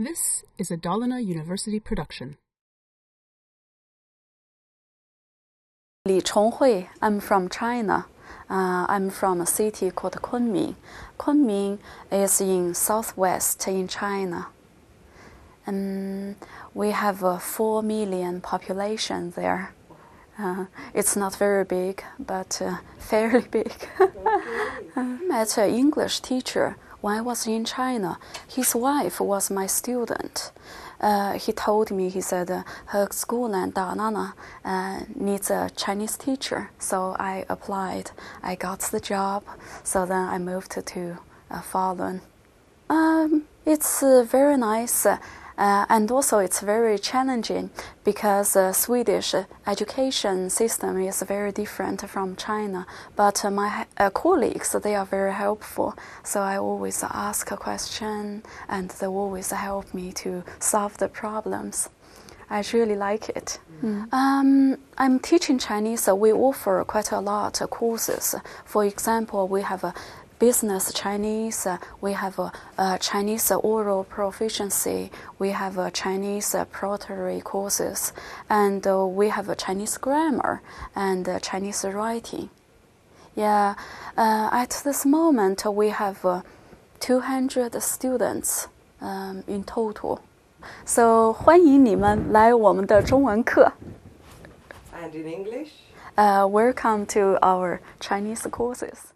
This is a Dalarna University production. Li Chonghui. I'm from China. Uh, I'm from a city called Kunming. Kunming is in southwest in China. And we have a 4 million population there. Uh, it's not very big, but uh, fairly big. I met an English teacher when I was in China. His wife was my student. Uh, he told me, he said, uh, her school in Dalarna uh, needs a Chinese teacher. So I applied. I got the job. So then I moved to uh, Falun. Um, it's uh, very nice. Uh, and also, it's very challenging because uh, Swedish education system is very different from China. But uh, my uh, colleagues, they are very helpful. So I always ask a question, and they always help me to solve the problems. I really like it. Mm. Um, I'm teaching Chinese. So we offer quite a lot of courses. For example, we have a business Chinese, uh, we have a, a, Chinese oral proficiency, we have a Chinese uh, poetry courses, and uh, we have a Chinese grammar and uh, Chinese writing. Yeah, uh, at this moment we have uh, 200 students um, in total. So 欢迎你们来我们的中文课。 And in English? Uh, welcome to our Chinese courses.